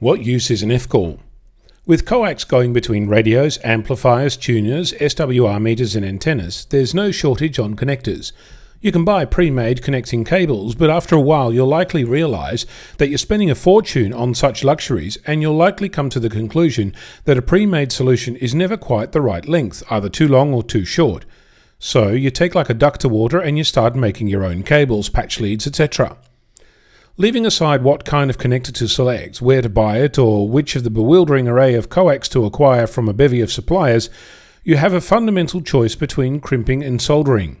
What use is an F-call? With coax going between radios, amplifiers, tuners, SWR meters and antennas, there's no shortage on connectors. You can buy pre-made connecting cables, but after a while you'll likely realize that you're spending a fortune on such luxuries and you'll likely come to the conclusion that a pre-made solution is never quite the right length, either too long or too short. So you take like a duck to water and you start making your own cables, patch leads, etc. Leaving aside what kind of connector to select, where to buy it, or which of the bewildering array of coax to acquire from a bevy of suppliers, you have a fundamental choice between crimping and soldering.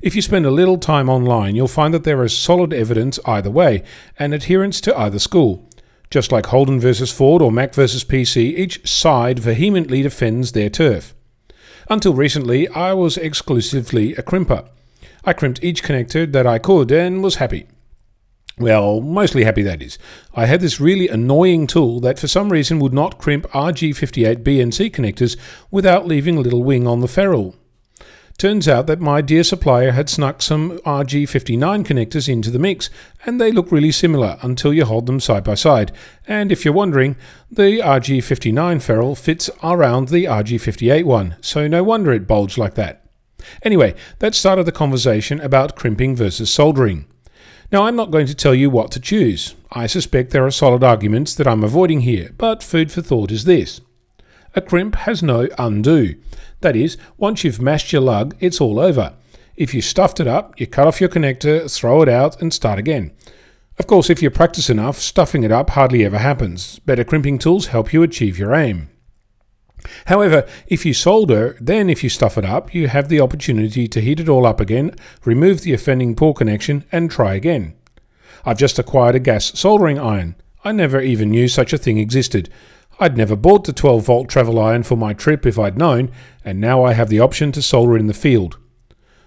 If you spend a little time online, you'll find that there is solid evidence either way and adherence to either school. Just like Holden versus Ford or Mac versus PC, each side vehemently defends their turf. Until recently, I was exclusively a crimper. I crimped each connector that I could and was happy. Well, mostly happy that is. I had this really annoying tool that for some reason would not crimp RG58 BNC connectors without leaving a little wing on the ferrule. Turns out that my dear supplier had snuck some RG59 connectors into the mix, and they look really similar until you hold them side by side. And if you're wondering, the RG59 ferrule fits around the RG58 one, so no wonder it bulged like that. Anyway, that started the conversation about crimping versus soldering. Now, I'm not going to tell you what to choose. I suspect there are solid arguments that I'm avoiding here, but food for thought is this. A crimp has no undo. That is, once you've mashed your lug, it's all over. If you stuffed it up, you cut off your connector, throw it out, and start again. Of course, if you practice enough, stuffing it up hardly ever happens. Better crimping tools help you achieve your aim. However, if you solder, then if you stuff it up, you have the opportunity to heat it all up again, remove the offending poor connection, and try again. I've just acquired a gas soldering iron. I never even knew such a thing existed. I'd never bought the 12 volt travel iron for my trip if I'd known, and now I have the option to solder in the field.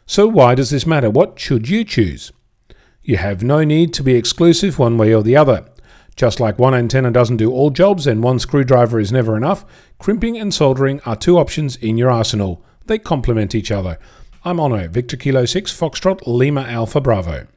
So why does this matter? What should you choose? You have no need to be exclusive one way or the other. Just like one antenna doesn't do all jobs and one screwdriver is never enough, crimping and soldering are two options in your arsenal. They complement each other. I'm Onno, Victor Kilo 6, Foxtrot, Lima Alpha Bravo.